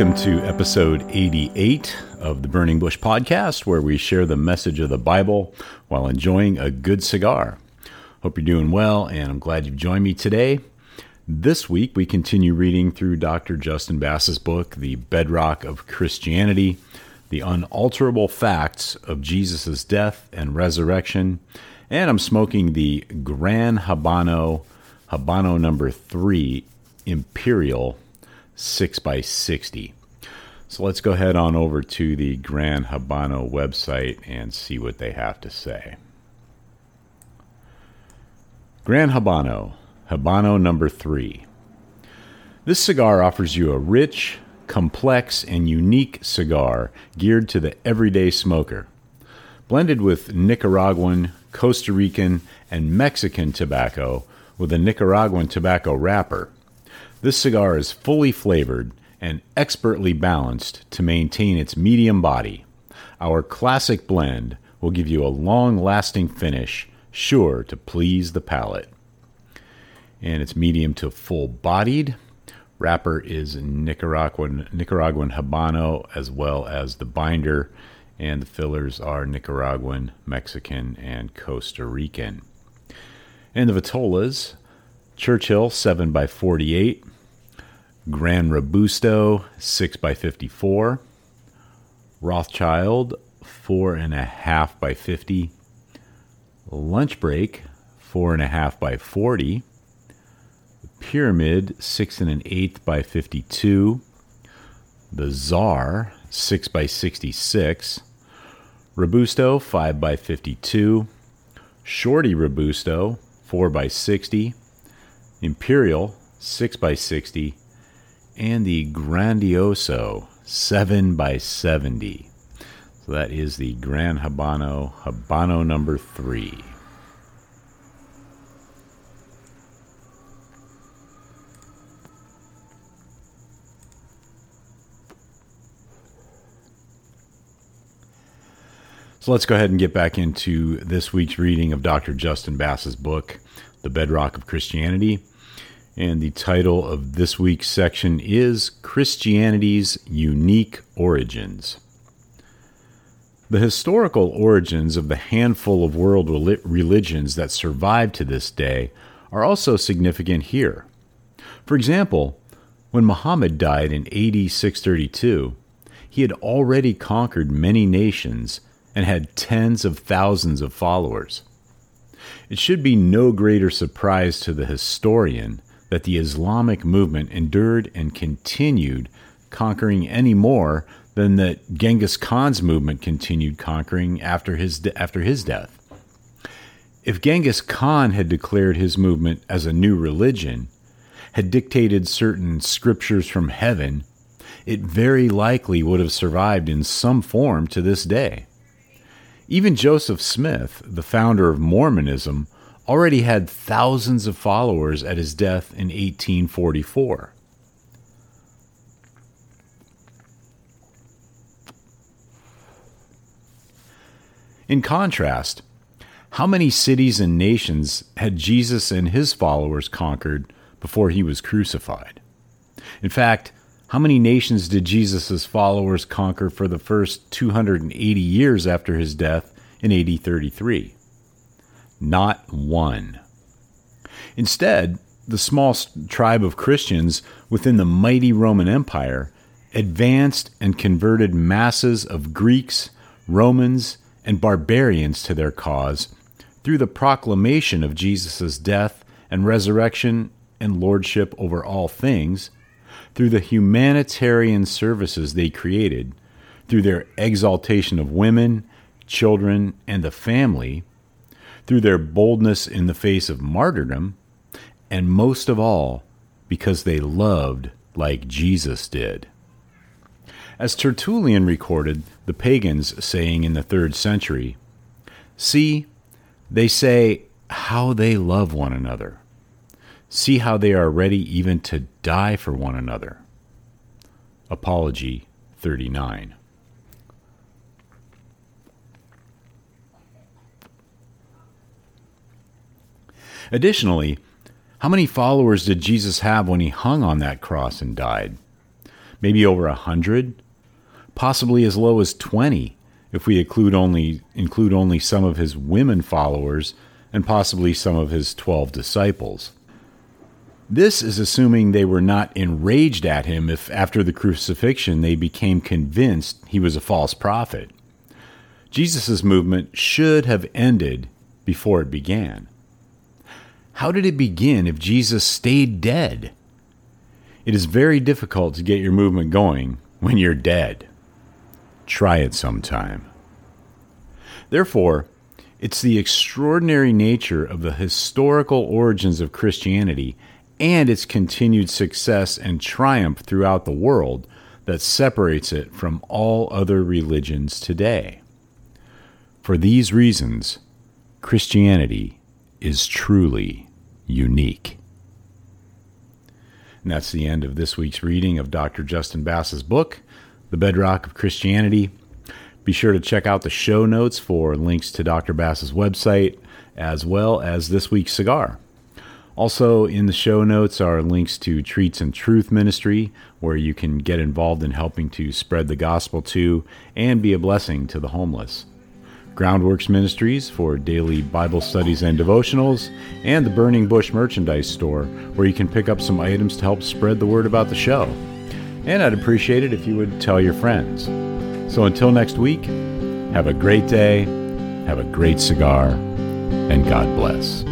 Welcome to episode 88 of the Burning Bush podcast, where we share the message of the Bible while enjoying a good cigar. Hope you're doing well, and I'm glad you've joined me today. This week, we continue reading through Dr. Justin Bass's book, The Bedrock of Christianity The Unalterable Facts of Jesus' Death and Resurrection. And I'm smoking the Gran Habano, Habano number three, Imperial 6 by 60 So let's go ahead on over to the Gran Habano website and see what they have to say. Gran Habano, Habano number 3. This cigar offers you a rich, complex, and unique cigar geared to the everyday smoker. Blended with Nicaraguan, Costa Rican, and Mexican tobacco with a Nicaraguan tobacco wrapper this cigar is fully flavored and expertly balanced to maintain its medium body. Our classic blend will give you a long lasting finish, sure to please the palate. And it's medium to full bodied. Wrapper is Nicaraguan, Nicaraguan Habano, as well as the binder, and the fillers are Nicaraguan, Mexican, and Costa Rican. And the Vitolas, Churchill 7 by 48 Gran Robusto 6 by 54 Rothschild 4.5 by 50 Lunch Break 4.5 by 40 Pyramid 6 and an eighth by 52 The Czar 6 by 66 Robusto 5 by 52 Shorty Robusto 4 by 60 Imperial 6 by 60 and the Grandioso 7 by 70 So that is the Gran Habano, Habano number 3. So let's go ahead and get back into this week's reading of Dr. Justin Bass's book, The Bedrock of Christianity. And the title of this week's section is Christianity's Unique Origins. The historical origins of the handful of world religions that survive to this day are also significant here. For example, when Muhammad died in AD 632, he had already conquered many nations and had tens of thousands of followers. It should be no greater surprise to the historian that the Islamic movement endured and continued conquering any more than that Genghis Khan's movement continued conquering after his, de- after his death. If Genghis Khan had declared his movement as a new religion, had dictated certain scriptures from heaven, it very likely would have survived in some form to this day. Even Joseph Smith, the founder of Mormonism, already had thousands of followers at his death in 1844. In contrast, how many cities and nations had Jesus and his followers conquered before he was crucified? In fact, how many nations did Jesus' followers conquer for the first 280 years after his death in AD 33? Not one. Instead, the small tribe of Christians within the mighty Roman Empire advanced and converted masses of Greeks, Romans, and barbarians to their cause through the proclamation of Jesus' death and resurrection and lordship over all things, through the humanitarian services they created, through their exaltation of women, children, and the family, through their boldness in the face of martyrdom, and most of all, because they loved like Jesus did. As Tertullian recorded the pagans saying in the third century, See, they say how they love one another. See how they are ready even to die for one another. Apology 39. Additionally, how many followers did Jesus have when he hung on that cross and died? Maybe over a hundred? Possibly as low as 20 if we include only include only some of his women followers and possibly some of his 12 disciples. This is assuming they were not enraged at him if after the crucifixion they became convinced he was a false prophet. Jesus' movement should have ended before it began. How did it begin if Jesus stayed dead? It is very difficult to get your movement going when you're dead. Try it sometime. Therefore, it's the extraordinary nature of the historical origins of Christianity and its continued success and triumph throughout the world that separates it from all other religions today. For these reasons, Christianity is truly unique. And that's the end of this week's reading of Dr. Justin Bass's book, the bedrock of Christianity. Be sure to check out the show notes for links to Dr. Bass's website as well as this week's cigar. Also, in the show notes are links to Treats and Truth Ministry, where you can get involved in helping to spread the gospel to and be a blessing to the homeless. Groundworks Ministries for daily Bible studies and devotionals, and the Burning Bush merchandise store, where you can pick up some items to help spread the word about the show. And I'd appreciate it if you would tell your friends. So until next week, have a great day, have a great cigar, and God bless.